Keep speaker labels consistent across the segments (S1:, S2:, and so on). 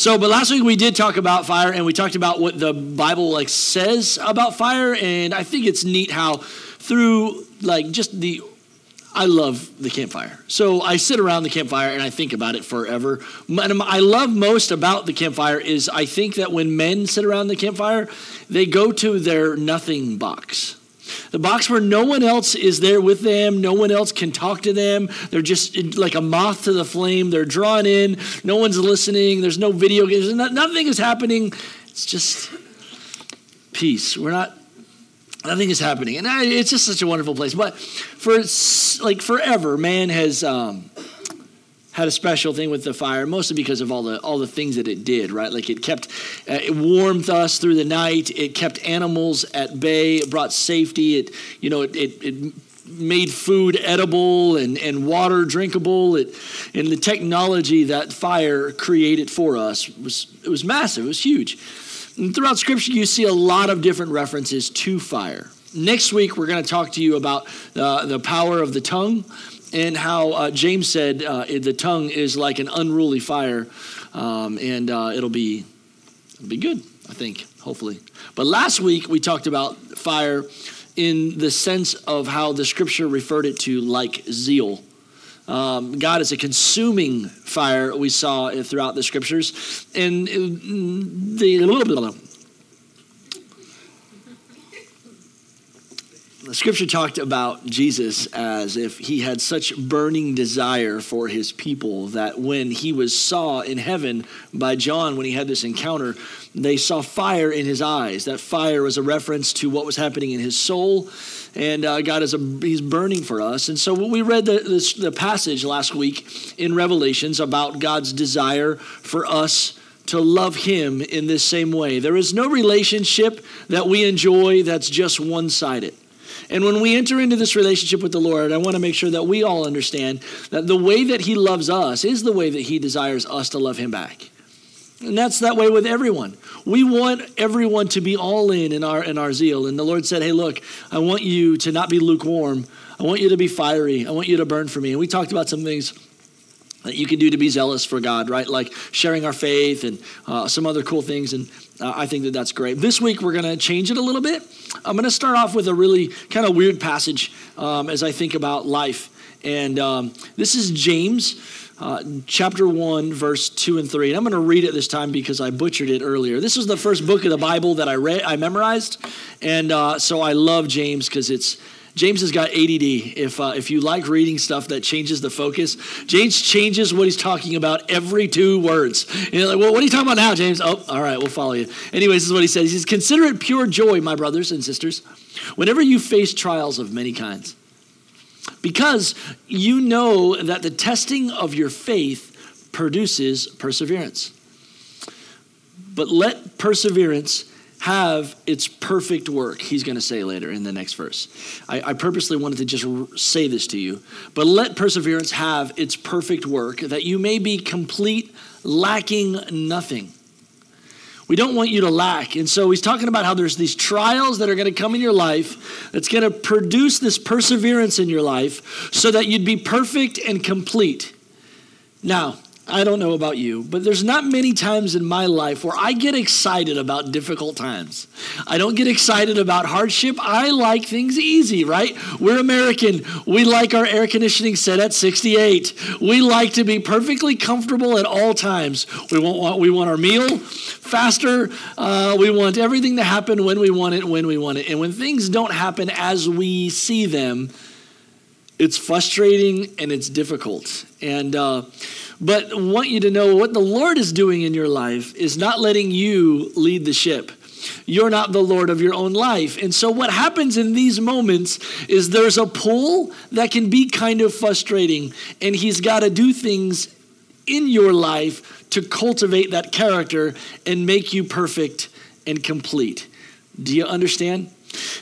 S1: So, but last week we did talk about fire and we talked about what the Bible like says about fire. And I think it's neat how through like just the I love the campfire. So I sit around the campfire and I think about it forever. And I love most about the campfire is I think that when men sit around the campfire, they go to their nothing box. The box where no one else is there with them, no one else can talk to them. They're just like a moth to the flame. They're drawn in. No one's listening. There's no video games. Nothing is happening. It's just peace. We're not nothing is happening and it's just such a wonderful place but for like forever man has um, had a special thing with the fire mostly because of all the all the things that it did right? Like it kept uh, it warmed us through the night. It kept animals at bay. It brought safety. It you know it, it, it made food edible and, and water drinkable. It, and the technology that fire created for us was it was massive. It was huge. And throughout Scripture, you see a lot of different references to fire. Next week, we're going to talk to you about uh, the power of the tongue and how uh, James said uh, the tongue is like an unruly fire, um, and uh, it'll be it'll be good, I think, hopefully. But last week we talked about fire in the sense of how the Scripture referred it to like zeal. Um, God is a consuming fire, we saw throughout the scriptures. And the, the scripture talked about Jesus as if he had such burning desire for his people that when he was saw in heaven by John when he had this encounter, they saw fire in his eyes. That fire was a reference to what was happening in his soul and uh, God is a, He's burning for us. And so we read the, the passage last week in Revelations about God's desire for us to love Him in this same way. There is no relationship that we enjoy that's just one sided. And when we enter into this relationship with the Lord, I want to make sure that we all understand that the way that He loves us is the way that He desires us to love Him back. And that's that way with everyone. We want everyone to be all in in our in our zeal. And the Lord said, "Hey, look, I want you to not be lukewarm. I want you to be fiery. I want you to burn for me." And we talked about some things that you can do to be zealous for God, right? Like sharing our faith and uh, some other cool things. And uh, I think that that's great. This week we're going to change it a little bit. I'm going to start off with a really kind of weird passage um, as I think about life. And um, this is James uh, chapter 1, verse 2 and 3. And I'm going to read it this time because I butchered it earlier. This is the first book of the Bible that I read, I memorized. And uh, so I love James because it's. James has got ADD. If, uh, if you like reading stuff that changes the focus, James changes what he's talking about every two words. you're like, well, what are you talking about now, James? Oh, all right, we'll follow you. Anyways, this is what he says. He says, Consider it pure joy, my brothers and sisters, whenever you face trials of many kinds because you know that the testing of your faith produces perseverance. But let perseverance have its perfect work, he's going to say later in the next verse. I, I, purposely wanted to just say this to you. But let perseverance have its perfect work, that you may be complete, lacking nothing. We don't want you to lack. And so he's talking about how there's these trials that are going to come in your life that's going to produce this perseverance in your life so that you'd be perfect and complete. Now, I don't know about you, but there's not many times in my life where I get excited about difficult times. I don't get excited about hardship. I like things easy, right? We're American. We like our air conditioning set at 68. We like to be perfectly comfortable at all times. We want, we want our meal faster. Uh, we want everything to happen when we want it, when we want it. And when things don't happen as we see them, it's frustrating and it's difficult. And, uh, but want you to know what the Lord is doing in your life is not letting you lead the ship. You're not the Lord of your own life. And so, what happens in these moments is there's a pull that can be kind of frustrating, and He's got to do things in your life to cultivate that character and make you perfect and complete. Do you understand?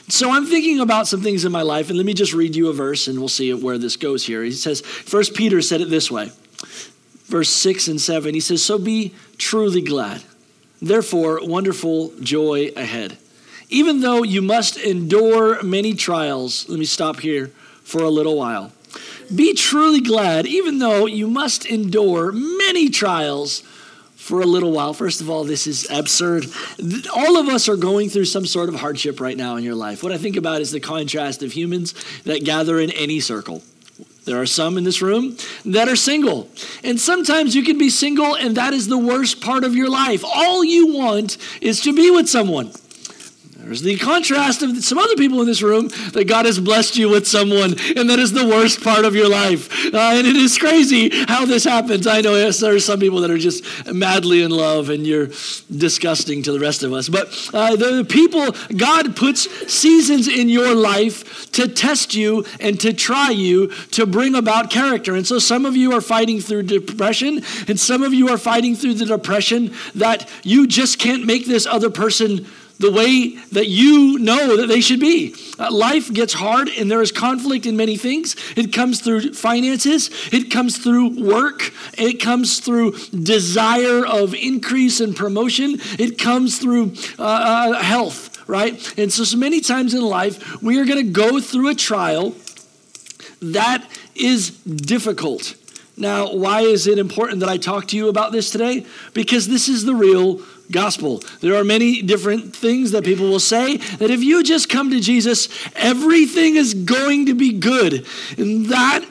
S1: So I'm thinking about some things in my life, and let me just read you a verse and we'll see where this goes here. He says, First Peter said it this way verse 6 and 7. He says, So be truly glad. Therefore, wonderful joy ahead. Even though you must endure many trials, let me stop here for a little while. Be truly glad, even though you must endure many trials for a little while. First of all, this is absurd. All of us are going through some sort of hardship right now in your life. What I think about is the contrast of humans that gather in any circle. There are some in this room that are single. And sometimes you can be single, and that is the worst part of your life. All you want is to be with someone. The contrast of some other people in this room that God has blessed you with someone, and that is the worst part of your life. Uh, and it is crazy how this happens. I know yes, there are some people that are just madly in love, and you're disgusting to the rest of us. But uh, the people, God puts seasons in your life to test you and to try you to bring about character. And so some of you are fighting through depression, and some of you are fighting through the depression that you just can't make this other person the way that you know that they should be. Uh, life gets hard and there is conflict in many things. It comes through finances, it comes through work, it comes through desire of increase and promotion, it comes through uh, uh, health, right? And so, so many times in life, we are going to go through a trial that is difficult. Now, why is it important that I talk to you about this today? Because this is the real gospel. There are many different things that people will say that if you just come to Jesus, everything is going to be good. And that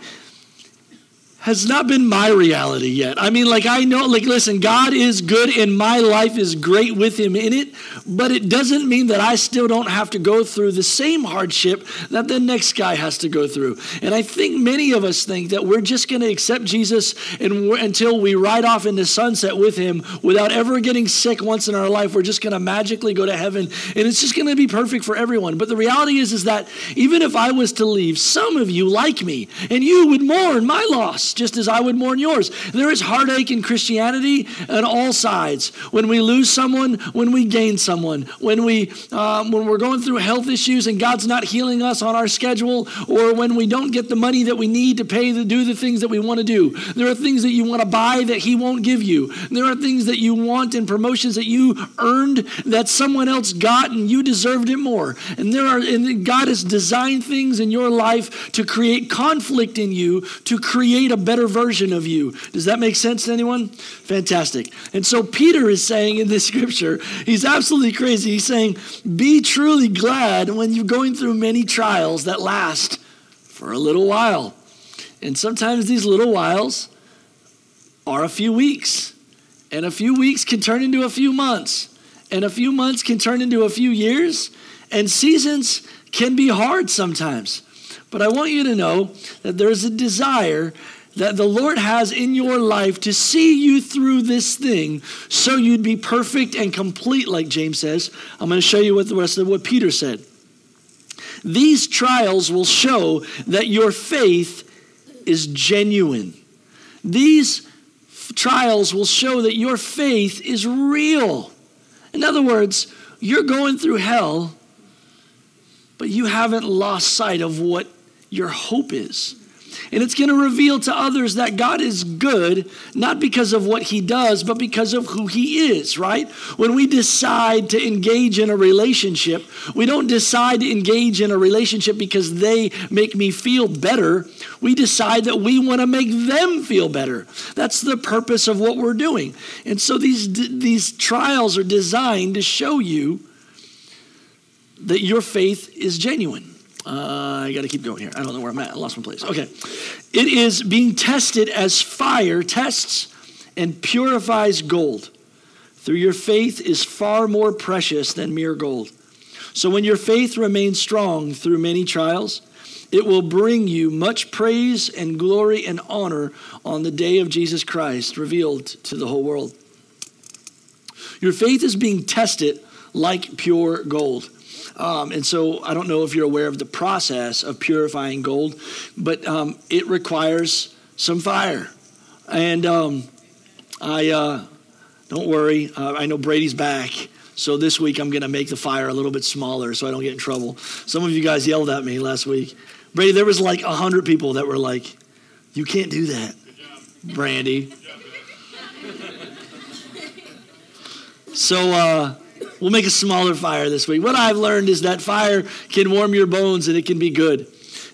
S1: has not been my reality yet. I mean, like, I know, like, listen, God is good and my life is great with Him in it, but it doesn't mean that I still don't have to go through the same hardship that the next guy has to go through. And I think many of us think that we're just going to accept Jesus and until we ride off into sunset with Him without ever getting sick once in our life. We're just going to magically go to heaven and it's just going to be perfect for everyone. But the reality is, is that even if I was to leave, some of you like me and you would mourn my loss just as I would mourn yours. There is heartache in Christianity on all sides. When we lose someone, when we gain someone, when we um, when we're going through health issues and God's not healing us on our schedule, or when we don't get the money that we need to pay to do the things that we want to do. There are things that you want to buy that He won't give you. There are things that you want and promotions that you earned that someone else got and you deserved it more. And there are and God has designed things in your life to create conflict in you, to create a better version of you. Does that make sense to anyone? Fantastic. And so Peter is saying in this scripture, he's absolutely crazy. He's saying, Be truly glad when you're going through many trials that last for a little while. And sometimes these little whiles are a few weeks, and a few weeks can turn into a few months, and a few months can turn into a few years, and seasons can be hard sometimes. But I want you to know that there's a desire that the Lord has in your life to see you through this thing so you'd be perfect and complete, like James says. I'm going to show you what the rest of what Peter said. These trials will show that your faith is genuine. These f- trials will show that your faith is real. In other words, you're going through hell, but you haven't lost sight of what your hope is. And it's going to reveal to others that God is good, not because of what he does, but because of who he is, right? When we decide to engage in a relationship, we don't decide to engage in a relationship because they make me feel better. We decide that we want to make them feel better. That's the purpose of what we're doing. And so these, these trials are designed to show you that your faith is genuine. Uh, I got to keep going here. I don't know where I'm at. I lost my place. Okay. It is being tested as fire tests and purifies gold. Through your faith is far more precious than mere gold. So when your faith remains strong through many trials, it will bring you much praise and glory and honor on the day of Jesus Christ revealed to the whole world. Your faith is being tested like pure gold. Um, and so I don't know if you're aware of the process of purifying gold, but um, it requires some fire. And um, I, uh, don't worry, uh, I know Brady's back. So this week I'm going to make the fire a little bit smaller so I don't get in trouble. Some of you guys yelled at me last week. Brady, there was like 100 people that were like, you can't do that, Brandy. So, uh, We'll make a smaller fire this week. What I've learned is that fire can warm your bones and it can be good.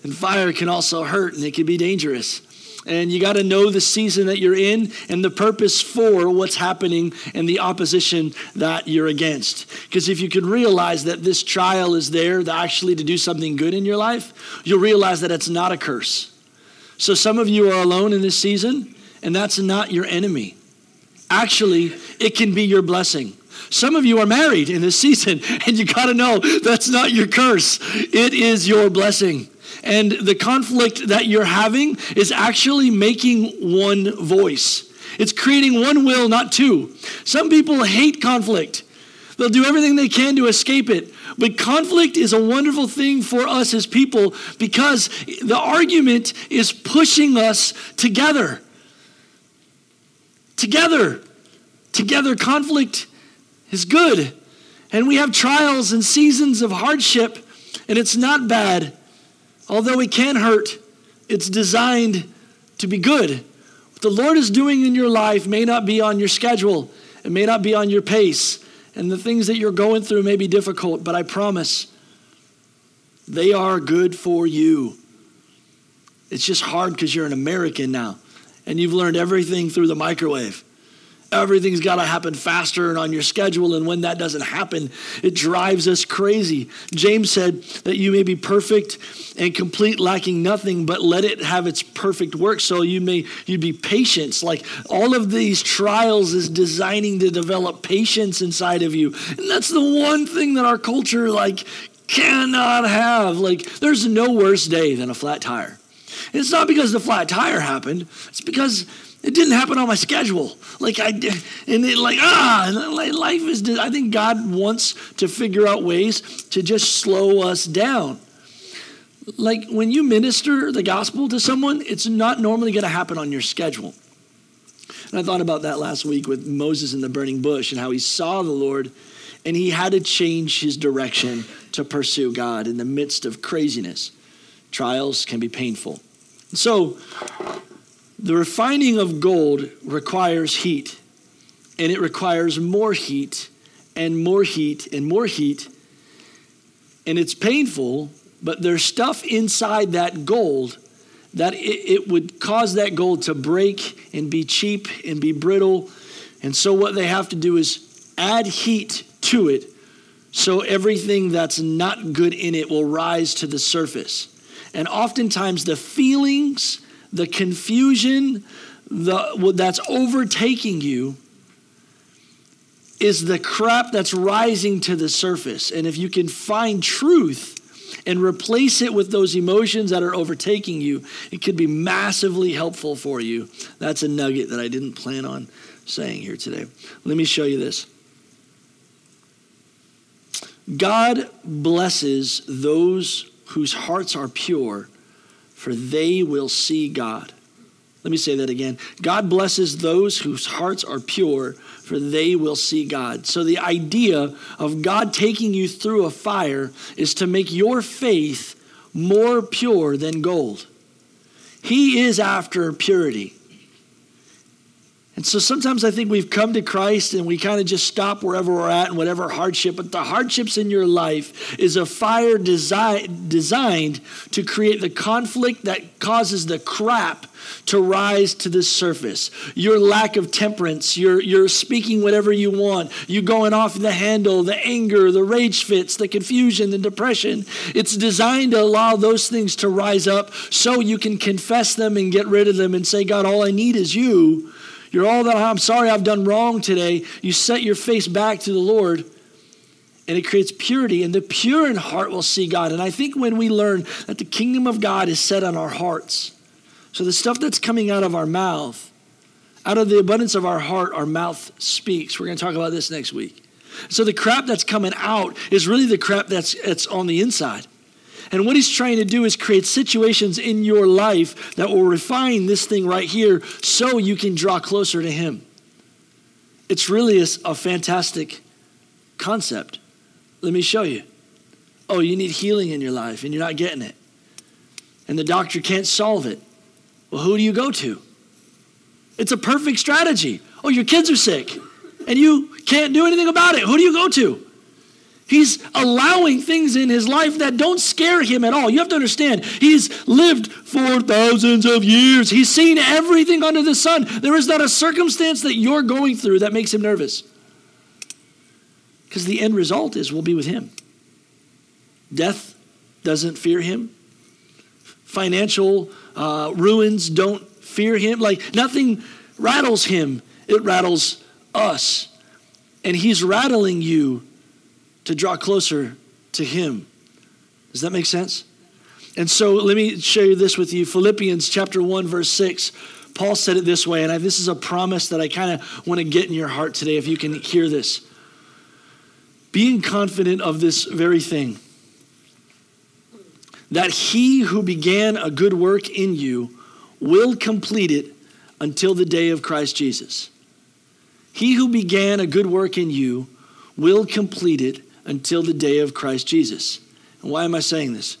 S1: And fire can also hurt and it can be dangerous. And you got to know the season that you're in and the purpose for what's happening and the opposition that you're against. Because if you can realize that this trial is there to actually to do something good in your life, you'll realize that it's not a curse. So some of you are alone in this season, and that's not your enemy. Actually, it can be your blessing. Some of you are married in this season, and you got to know that's not your curse, it is your blessing. And the conflict that you're having is actually making one voice. It's creating one will, not two. Some people hate conflict. They'll do everything they can to escape it. But conflict is a wonderful thing for us as people because the argument is pushing us together. Together. Together, conflict is good. And we have trials and seasons of hardship, and it's not bad. Although it can hurt, it's designed to be good. What the Lord is doing in your life may not be on your schedule, it may not be on your pace, and the things that you're going through may be difficult, but I promise they are good for you. It's just hard because you're an American now and you've learned everything through the microwave. Everything's got to happen faster and on your schedule. And when that doesn't happen, it drives us crazy. James said that you may be perfect and complete, lacking nothing, but let it have its perfect work. So you may you be patient. Like all of these trials is designing to develop patience inside of you. And that's the one thing that our culture like cannot have. Like there's no worse day than a flat tire. It's not because the flat tire happened. It's because it didn't happen on my schedule. Like I did, and it like ah, life is. I think God wants to figure out ways to just slow us down. Like when you minister the gospel to someone, it's not normally going to happen on your schedule. And I thought about that last week with Moses in the burning bush and how he saw the Lord and he had to change his direction to pursue God in the midst of craziness. Trials can be painful. So, the refining of gold requires heat, and it requires more heat, and more heat, and more heat. And it's painful, but there's stuff inside that gold that it, it, would cause that gold to break and be cheap and be brittle. And so, what they have to do is add heat to it so everything that's not good in it will rise to the surface. And oftentimes, the feelings the confusion the, that's overtaking you is the crap that's rising to the surface. And if you can find truth and replace it with those emotions that are overtaking you, it could be massively helpful for you. That's a nugget that I didn't plan on saying here today. Let me show you this. God blesses those whose hearts are pure for they will see God. Let me say that again. God blesses those whose hearts are pure, for they will see God. So, the idea of God taking you through a fire is to make your faith more pure than gold. He is after purity. And so sometimes I think we've come to Christ and we kind of just stop wherever we're at and whatever hardship. But the hardships in your life is a fire desi- designed to create the conflict that causes the crap to rise to the surface. Your lack of temperance, your, your speaking whatever you want, you going off the handle, the anger, the rage fits, the confusion, the depression. It's designed to allow those things to rise up so you can confess them and get rid of them and say, God, all I need is you you're all that I'm sorry I've done wrong today. You set your face back to the Lord and it creates purity and the pure in heart will see God. And I think when we learn that the kingdom of God is set on our hearts, so the stuff that's coming out of our mouth, out of the abundance of our heart, our mouth speaks. We're going to talk about this next week. So the crap that's coming out is really the crap that's, on the inside. And what he's trying to do is create situations in your life that will refine this thing right here so you can draw closer to him. It's really a, a fantastic concept. Let me show you. Oh, you need healing in your life and you're not getting it. And the doctor can't solve it. Well, who do you go to? It's a perfect strategy. Oh, your kids are sick and you can't do anything about it. Who do you go to? He's allowing things in his life that don't scare him at all. You have to understand, he's lived for thousands of years. He's seen everything under the sun. There is not a circumstance that you're going through that makes him nervous. Because the end result is we'll be with him. Death doesn't fear him, financial uh, ruins don't fear him. Like nothing rattles him, it rattles us. And he's rattling you to draw closer to Him. Does that make sense? And so let me share this with you. Philippians chapter 1, verse 6. Paul said it this way, and I, this is a promise that I kind of want to get in your heart today if you can hear this. Being confident of this very thing, that he who began a good work in you will complete it until the day of Christ Jesus. He who began a good work in you will complete it until the day of Christ Jesus. And why am I saying this?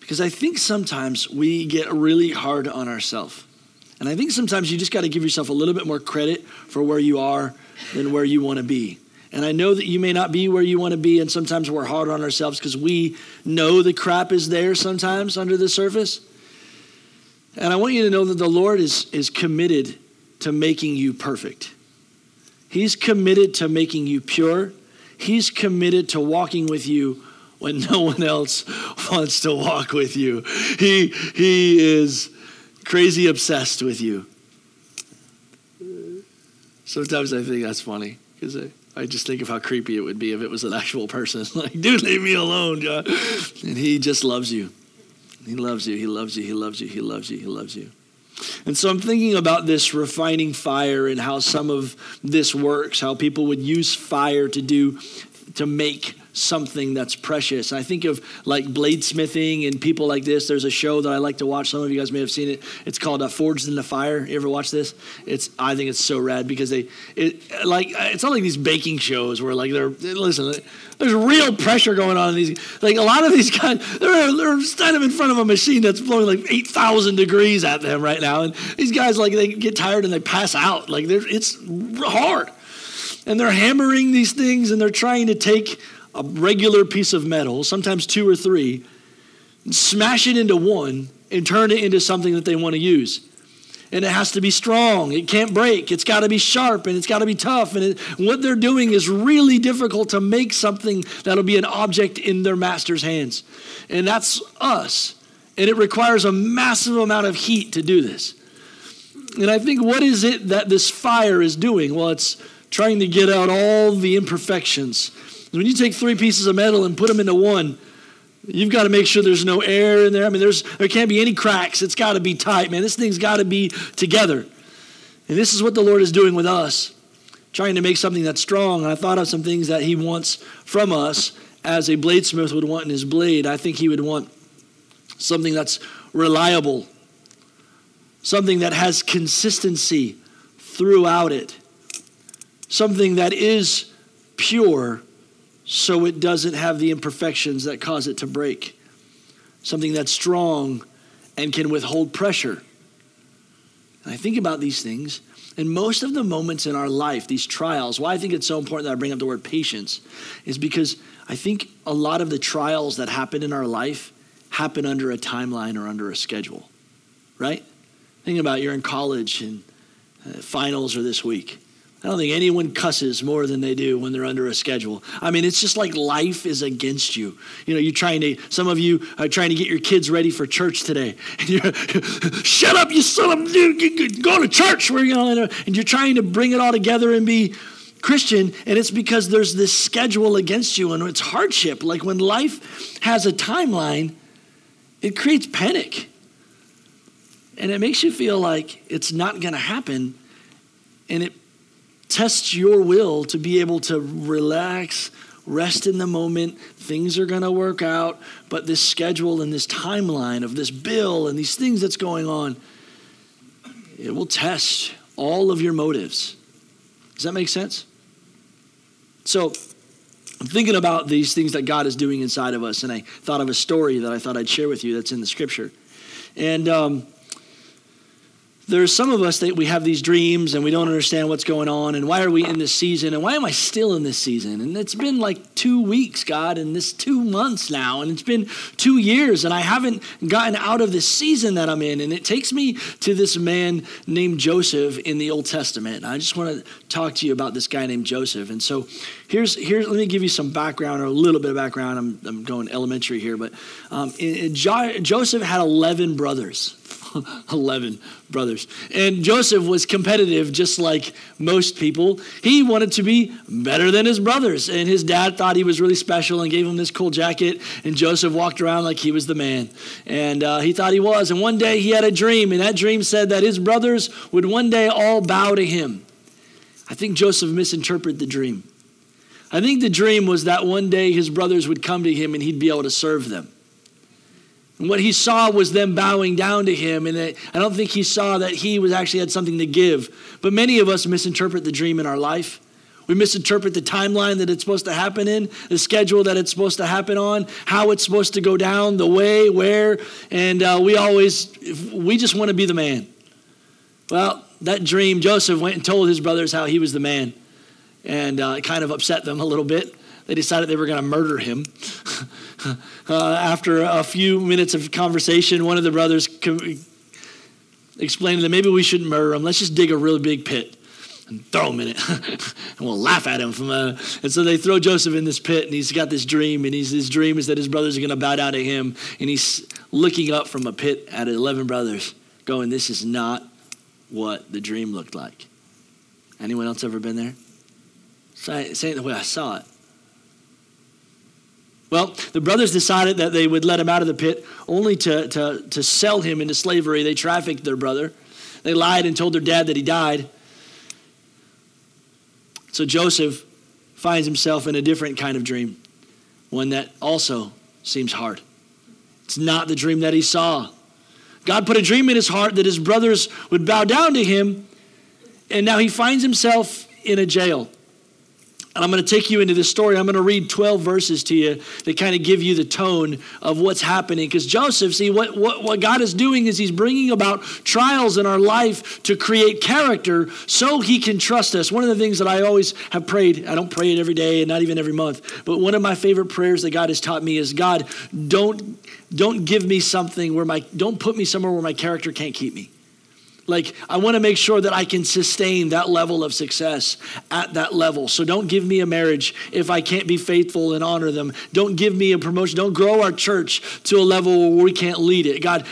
S1: Because I think sometimes we get really hard on ourselves. And I think sometimes you just got to give yourself a little bit more credit for where you are than where you want to be. And I know that you may not be where you want to be, and sometimes we're hard on ourselves because we know the crap is there sometimes under the surface. And I want you to know that the Lord is, is committed to making you perfect. He's committed to making you pure. He's committed to walking with you when no one else wants to walk with you. He, he is crazy obsessed with you. Sometimes I think that's funny because I, I just think of how creepy it would be if it was an actual person. like, dude, leave me alone. John. And he just loves you. He loves you. He loves you. He loves you. He loves you. He loves you. And so I'm thinking about this refining fire and how some of this works, how people would use fire to do, to make something that's precious. I think of like bladesmithing and people like this. There's a show that I like to watch. Some of you guys may have seen it. It's called uh, Forged in the Fire. You ever watch this? It's I think it's so rad because they it like it's not like these baking shows where like they're listen. There's real pressure going on in these. Like a lot of these guys, they're they're standing in front of a machine that's blowing like eight thousand degrees at them right now, and these guys like they get tired and they pass out. Like it's hard and they're hammering these things and they're trying to take a regular piece of metal, sometimes two or three, smash it into one and turn it into something that they want to use. And it has to be strong. It can't break. It's got to be sharp and it's got to be tough. And it, what they're doing is really difficult to make something that'll be an object in their master's hands. And that's us. And it requires a massive amount of heat to do this. And I think, what is it that this fire is doing? Well, it's trying to get out all the imperfections. When you take three pieces of metal and put them into one, you've got to make sure there's no air in there. I mean, there's, there can't be any cracks. It's got to be tight, man. This thing's got to be together. And this is what the Lord is doing with us, trying to make something that's strong. And I thought of some things that He wants from us as a bladesmith would want in his blade. I think He would want something that's reliable, something that has consistency throughout it something that is pure so it doesn't have the imperfections that cause it to break, something that's strong and can withhold pressure. And I think about these things, and most of the moments in our life, these trials, why I think it's so important that I bring up the word patience is because I think a lot of the trials that happen in our life happen under a timeline or under a schedule, right? Think about you're in college and uh, finals are this week. I don't think anyone cusses more than they do when they're under a schedule. I mean, it's just like life is against you. You know, you're trying to, some of you are trying to get your kids ready for church today. And you're, shut up, you son of a, go to church. Where you know, uh, and you're trying to bring it all together and be Christian, and it's because there's this schedule against you and it's hardship. Like when life has a timeline, it creates panic. And it makes you feel like it's not going to happen. And it Test your will to be able to relax, rest in the moment. Things are going to work out, but this schedule and this timeline of this bill and these things that's going on, it will test all of your motives. Does that make sense? So, I'm thinking about these things that God is doing inside of us, and I thought of a story that I thought I'd share with you that's in the scripture. And um, there's some of us that we have these dreams and we don't understand what's going on and why are we in this season and why am I still in this season? And it's been like two weeks, God, and this two months now, and it's been two years, and I haven't gotten out of this season that I'm in. And it takes me to this man named Joseph in the Old Testament. And I just want to talk to you about this guy named Joseph. And so here's here's let me give you some background or a little bit of background. I'm, I'm going elementary here, but um, in, in jo- Joseph had 11 brothers. 11 brothers. And Joseph was competitive, just like most people. He wanted to be better than his brothers. And his dad thought he was really special and gave him this cool jacket. And Joseph walked around like he was the man. And uh, he thought he was. And one day he had a dream, and that dream said that his brothers would one day all bow to him. I think Joseph misinterpreted the dream. I think the dream was that one day his brothers would come to him and he'd be able to serve them. And what he saw was them bowing down to him, and I don't think he saw that he was actually had something to give. But many of us misinterpret the dream in our life. We misinterpret the timeline that it's supposed to happen in, the schedule that it's supposed to happen on, how it's supposed to go down, the way, where, and uh, we always we just want to be the man. Well, that dream, Joseph went and told his brothers how he was the man, and uh, it kind of upset them a little bit. They decided they were going to murder him. uh, after a few minutes of conversation, one of the brothers co- explained them, maybe we shouldn't murder him. Let's just dig a really big pit and throw him in it. and we'll laugh at him. From, uh, and so they throw Joseph in this pit, and he's got this dream, and his dream is that his brothers are going to bow down to him. And he's looking up from a pit at 11 brothers, going, This is not what the dream looked like. Anyone else ever been there? Say, the way I saw it. Well, the brothers decided that they would let him out of the pit only to, to, to sell him into slavery. They trafficked their brother. They lied and told their dad that he died. So Joseph finds himself in a different kind of dream, one that also seems hard. It's not the dream that he saw. God put a dream in his heart that his brothers would bow down to him, and now he finds himself in a jail. And I'm going to take you into this story. I'm going to read 12 verses to you that kind of give you the tone of what's happening. Because Joseph, see, what, what, what God is doing is he's bringing about trials in our life to create character so he can trust us. One of the things that I always have prayed, I don't pray it every day and not even every month, but one of my favorite prayers that God has taught me is God, don't, don't give me something where my, don't put me somewhere where my character can't keep me. Like, I want to make sure that I can sustain that level of success at that level. So don't give me a marriage if I can't be faithful and honor them. Don't give me a promotion. Don't grow our church to a level where we can't lead it. God,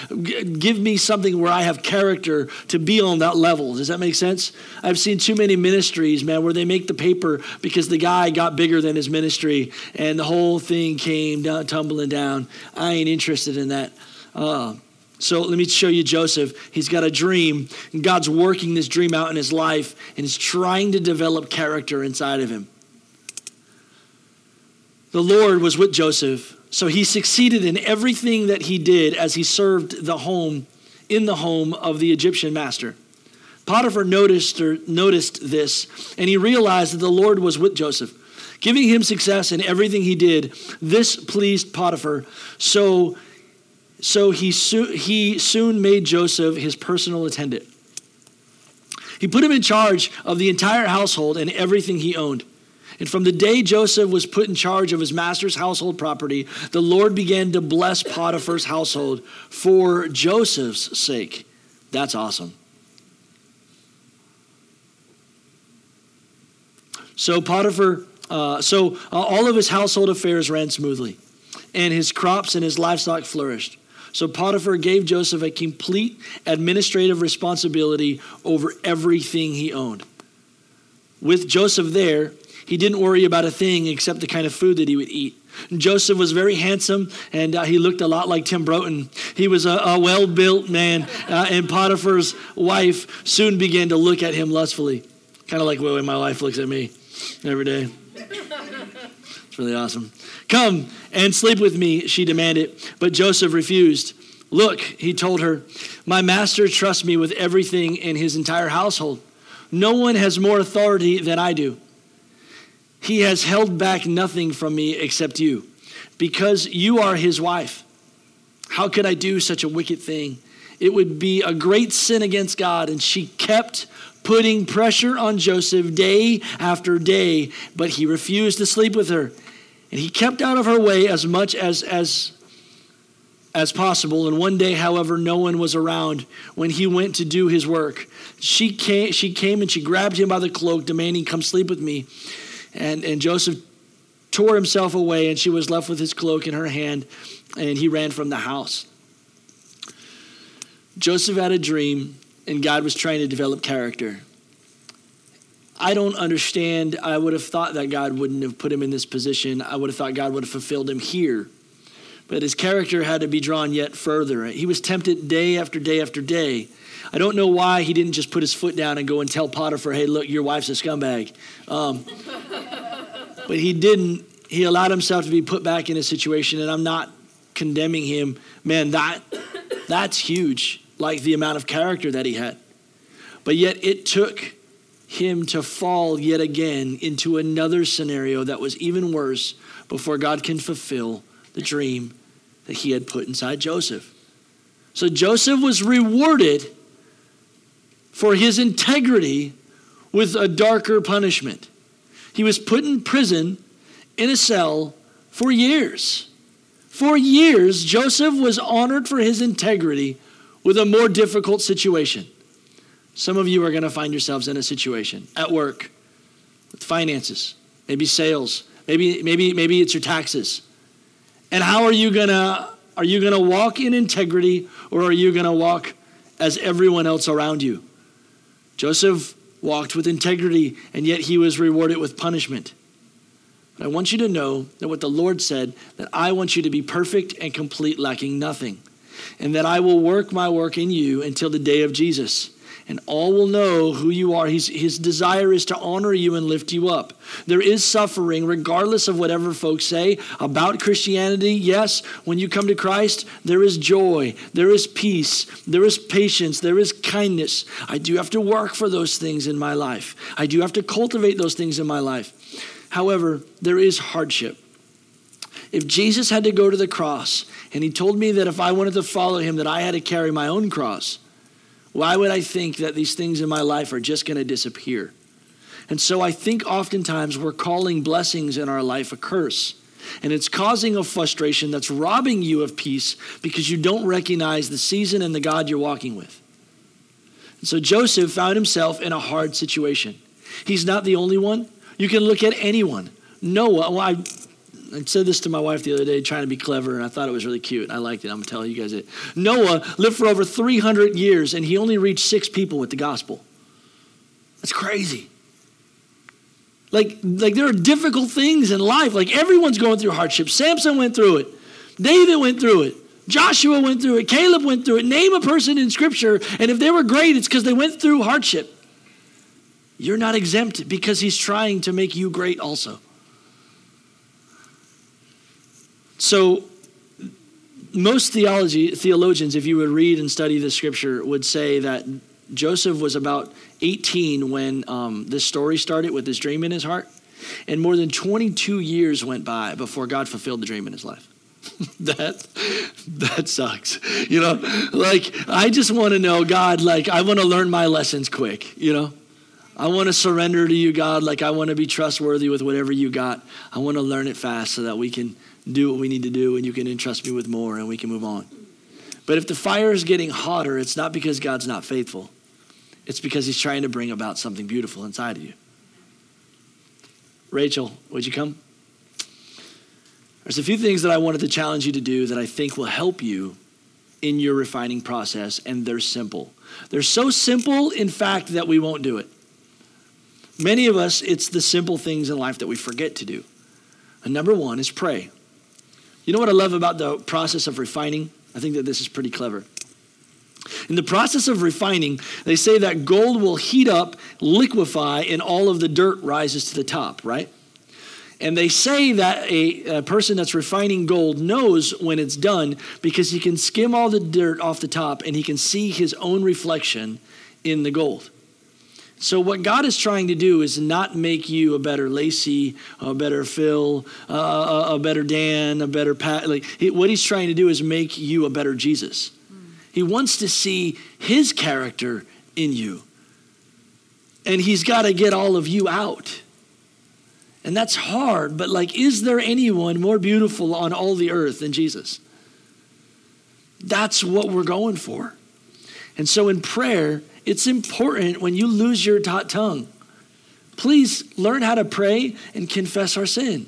S1: give me something where I have character to be on that level. Does that make sense? I've seen too many ministries, man, where they make the paper because the guy got bigger than his ministry and the whole thing came down, tumbling down. I ain't interested in that. Uh, so let me show you Joseph. He's got a dream, and God's working this dream out in his life, and he's trying to develop character inside of him. The Lord was with Joseph, so he succeeded in everything that he did as he served the home in the home of the Egyptian master. Potiphar noticed noticed this, and he realized that the Lord was with Joseph, giving him success in everything he did. This pleased Potiphar, so so he, so- he soon made Joseph his personal attendant. He put him in charge of the entire household and everything he owned. And from the day Joseph was put in charge of his master's household property, the Lord began to bless Potiphar's household for Joseph's sake. That's awesome. So Potiphar, uh, so uh, all of his household affairs ran smoothly, and his crops and his livestock flourished. So Potiphar gave Joseph a complete administrative responsibility over everything he owned. With Joseph there, he didn't worry about a thing except the kind of food that he would eat. Joseph was very handsome and uh, he looked a lot like Tim Broton. He was a, a well built man, uh, and Potiphar's wife soon began to look at him lustfully, kind of like the way my wife looks at me every day. It's really awesome. Come and sleep with me, she demanded. But Joseph refused. Look, he told her, my master trusts me with everything in his entire household. No one has more authority than I do. He has held back nothing from me except you, because you are his wife. How could I do such a wicked thing? it would be a great sin against God. And she kept putting pressure on Joseph day after day, but he refused to sleep with her. And he kept out of her way as much as, as, as possible. And one day, however, no one was around when he went to do his work. She came, she came and she grabbed him by the cloak, demanding, Come sleep with me. And, and Joseph tore himself away, and she was left with his cloak in her hand, and he ran from the house. Joseph had a dream, and God was trying to develop character. I don't understand. I would have thought that God wouldn't have put him in this position. I would have thought God would have fulfilled him here. But his character had to be drawn yet further. He was tempted day after day after day. I don't know why he didn't just put his foot down and go and tell Potiphar, hey, look, your wife's a scumbag. Um, but he didn't. He allowed himself to be put back in a situation, and I'm not condemning him. Man, that that's huge, like the amount of character that he had. But yet it took him to fall yet again into another scenario that was even worse before God can fulfill the dream that he had put inside Joseph. So Joseph was rewarded for his integrity with a darker punishment. He was put in prison in a cell for years. For years, Joseph was honored for his integrity with a more difficult situation. Some of you are going to find yourselves in a situation at work with finances, maybe sales, maybe, maybe, maybe it's your taxes. And how are you going to are you going to walk in integrity or are you going to walk as everyone else around you? Joseph walked with integrity, and yet he was rewarded with punishment. But I want you to know that what the Lord said, that I want you to be perfect and complete, lacking nothing, and that I will work my work in you until the day of Jesus and all will know who you are. He's, his desire is to honor you and lift you up. There is suffering, regardless of whatever folks say about Christianity. Yes, when you come to Christ, there is joy, there is peace, there is patience, there is kindness. I do have to work for those things in my life, I do have to cultivate those things in my life. However, there is hardship. If Jesus had to go to the cross and he told me that if I wanted to follow him that I had to carry my own cross, why would I think that these things in my life are just going to disappear? And so I think oftentimes we're calling blessings in our life a curse. And it's causing a frustration that's robbing you of peace because you don't recognize the season and the God you're walking with. And so Joseph found himself in a hard situation. He's not the only one. You can look at anyone. Noah, well, I I said this to my wife the other day, trying to be clever, and I thought it was really cute. I liked it. I'm going to tell you guys it. Noah lived for over 300 years, and he only reached six people with the gospel. That's crazy. Like, like there are difficult things in life. Like everyone's going through hardship. Samson went through it. David went through it. Joshua went through it. Caleb went through it. Name a person in Scripture, and if they were great, it's because they went through hardship. You're not exempt because he's trying to make you great also. So, most theology theologians, if you would read and study the scripture, would say that Joseph was about 18 when um, this story started with this dream in his heart, and more than 22 years went by before God fulfilled the dream in his life. that that sucks. You know, like I just want to know God. Like I want to learn my lessons quick. You know. I want to surrender to you, God, like I want to be trustworthy with whatever you got. I want to learn it fast so that we can do what we need to do and you can entrust me with more and we can move on. But if the fire is getting hotter, it's not because God's not faithful, it's because He's trying to bring about something beautiful inside of you. Rachel, would you come? There's a few things that I wanted to challenge you to do that I think will help you in your refining process, and they're simple. They're so simple, in fact, that we won't do it. Many of us, it's the simple things in life that we forget to do. And number one is pray. You know what I love about the process of refining? I think that this is pretty clever. In the process of refining, they say that gold will heat up, liquefy, and all of the dirt rises to the top, right? And they say that a, a, person that's refining gold knows when it's done because he can skim all the dirt off the top and he can see his own reflection in the gold. So, what God is trying to do is not make you a better Lacey, a better Phil, uh, a, better Dan, a better Pat. Like, what He's trying to do is make you a better Jesus. He wants to see his character in you. And he's got to get all of you out. And that's hard, but like, is there anyone more beautiful on all the earth than Jesus? That's what we're going for. And so in prayer, it's important when you lose your tongue, please learn how to pray and confess our sin.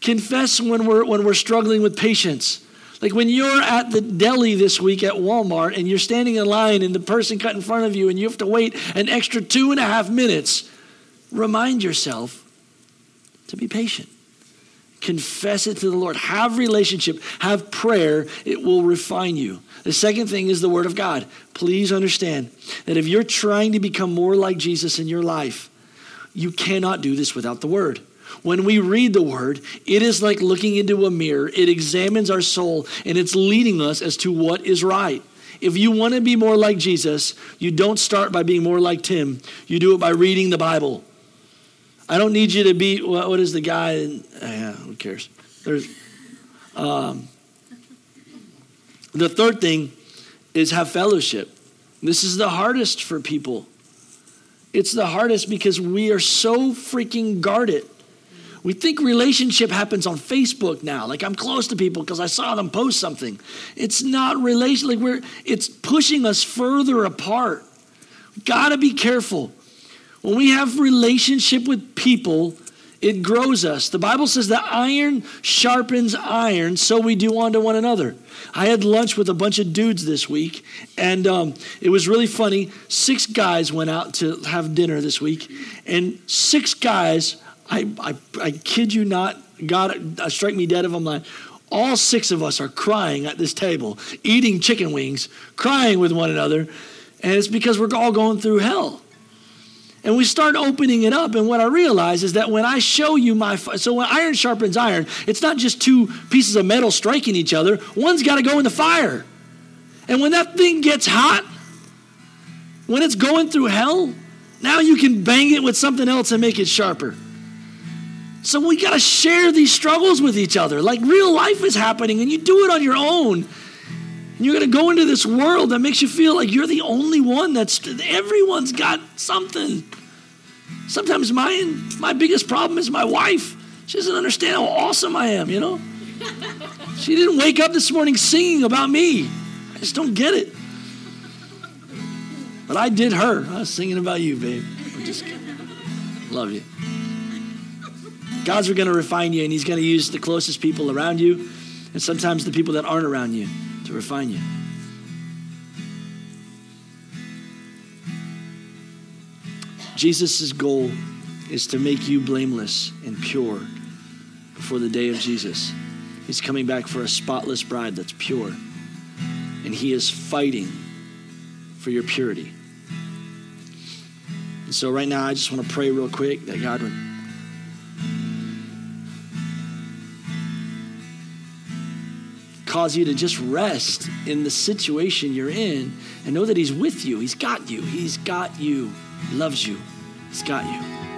S1: Confess when we're, when we're struggling with patience. Like when you're at the deli this week at Walmart and you're standing in line and the person cut in front of you and you have to wait an extra two and a half minutes, remind yourself to be patient. Confess it to the Lord. Have relationship. Have prayer. It will refine you. The second thing is the Word of God. Please understand that if you're trying to become more like Jesus in your life, you cannot do this without the Word. When we read the Word, it is like looking into a mirror. It examines our soul and it's leading us as to what is right. If you want to be more like Jesus, you don't start by being more like Tim. You do it by reading the Bible. I don't need you to be, what is the guy? In, uh, yeah, who cares? There's, um, the third thing is have fellowship. This is the hardest for people. It's the hardest because we are so freaking guarded. We think relationship happens on Facebook now. Like I'm close to people because I saw them post something. It's not relation. Like we're. It's pushing us further apart. Got to be careful. When we have relationship with people, it grows us. The Bible says that iron sharpens iron, so we do unto one another. I had lunch with a bunch of dudes this week, and um, it was really funny. Six guys went out to have dinner this week, and six guys, I, I, I kid you not, God uh, strike me dead if I'm lying. All six of us are crying at this table, eating chicken wings, crying with one another, and it's because we're all going through hell. And we start opening it up. And what I realize is that when I show you my, so when iron sharpens iron, it's not just two pieces of metal striking each other, one's got to go in the fire. And when that thing gets hot, when it's going through hell, now you can bang it with something else and make it sharper. So we got to share these struggles with each other. Like real life is happening, and you do it on your own. And you're going to go into this world that makes you feel like you're the only one that's, everyone's got something. Sometimes my, my biggest problem is my wife. She doesn't understand how awesome I am, you know? She didn't wake up this morning singing about me. I just don't get it. But I did her. I was singing about you, babe. I'm just kidding. Love you. God's going to refine you, and He's going to use the closest people around you, and sometimes the people that aren't around you to refine you. Jesus' goal is to make you blameless and pure before the day of Jesus. He's coming back for a spotless bride that's pure. And he is fighting for your purity. And so, right now, I just want to pray real quick that God would cause you to just rest in the situation you're in and know that He's with you. He's got you. He's got you. He loves you. He's got you.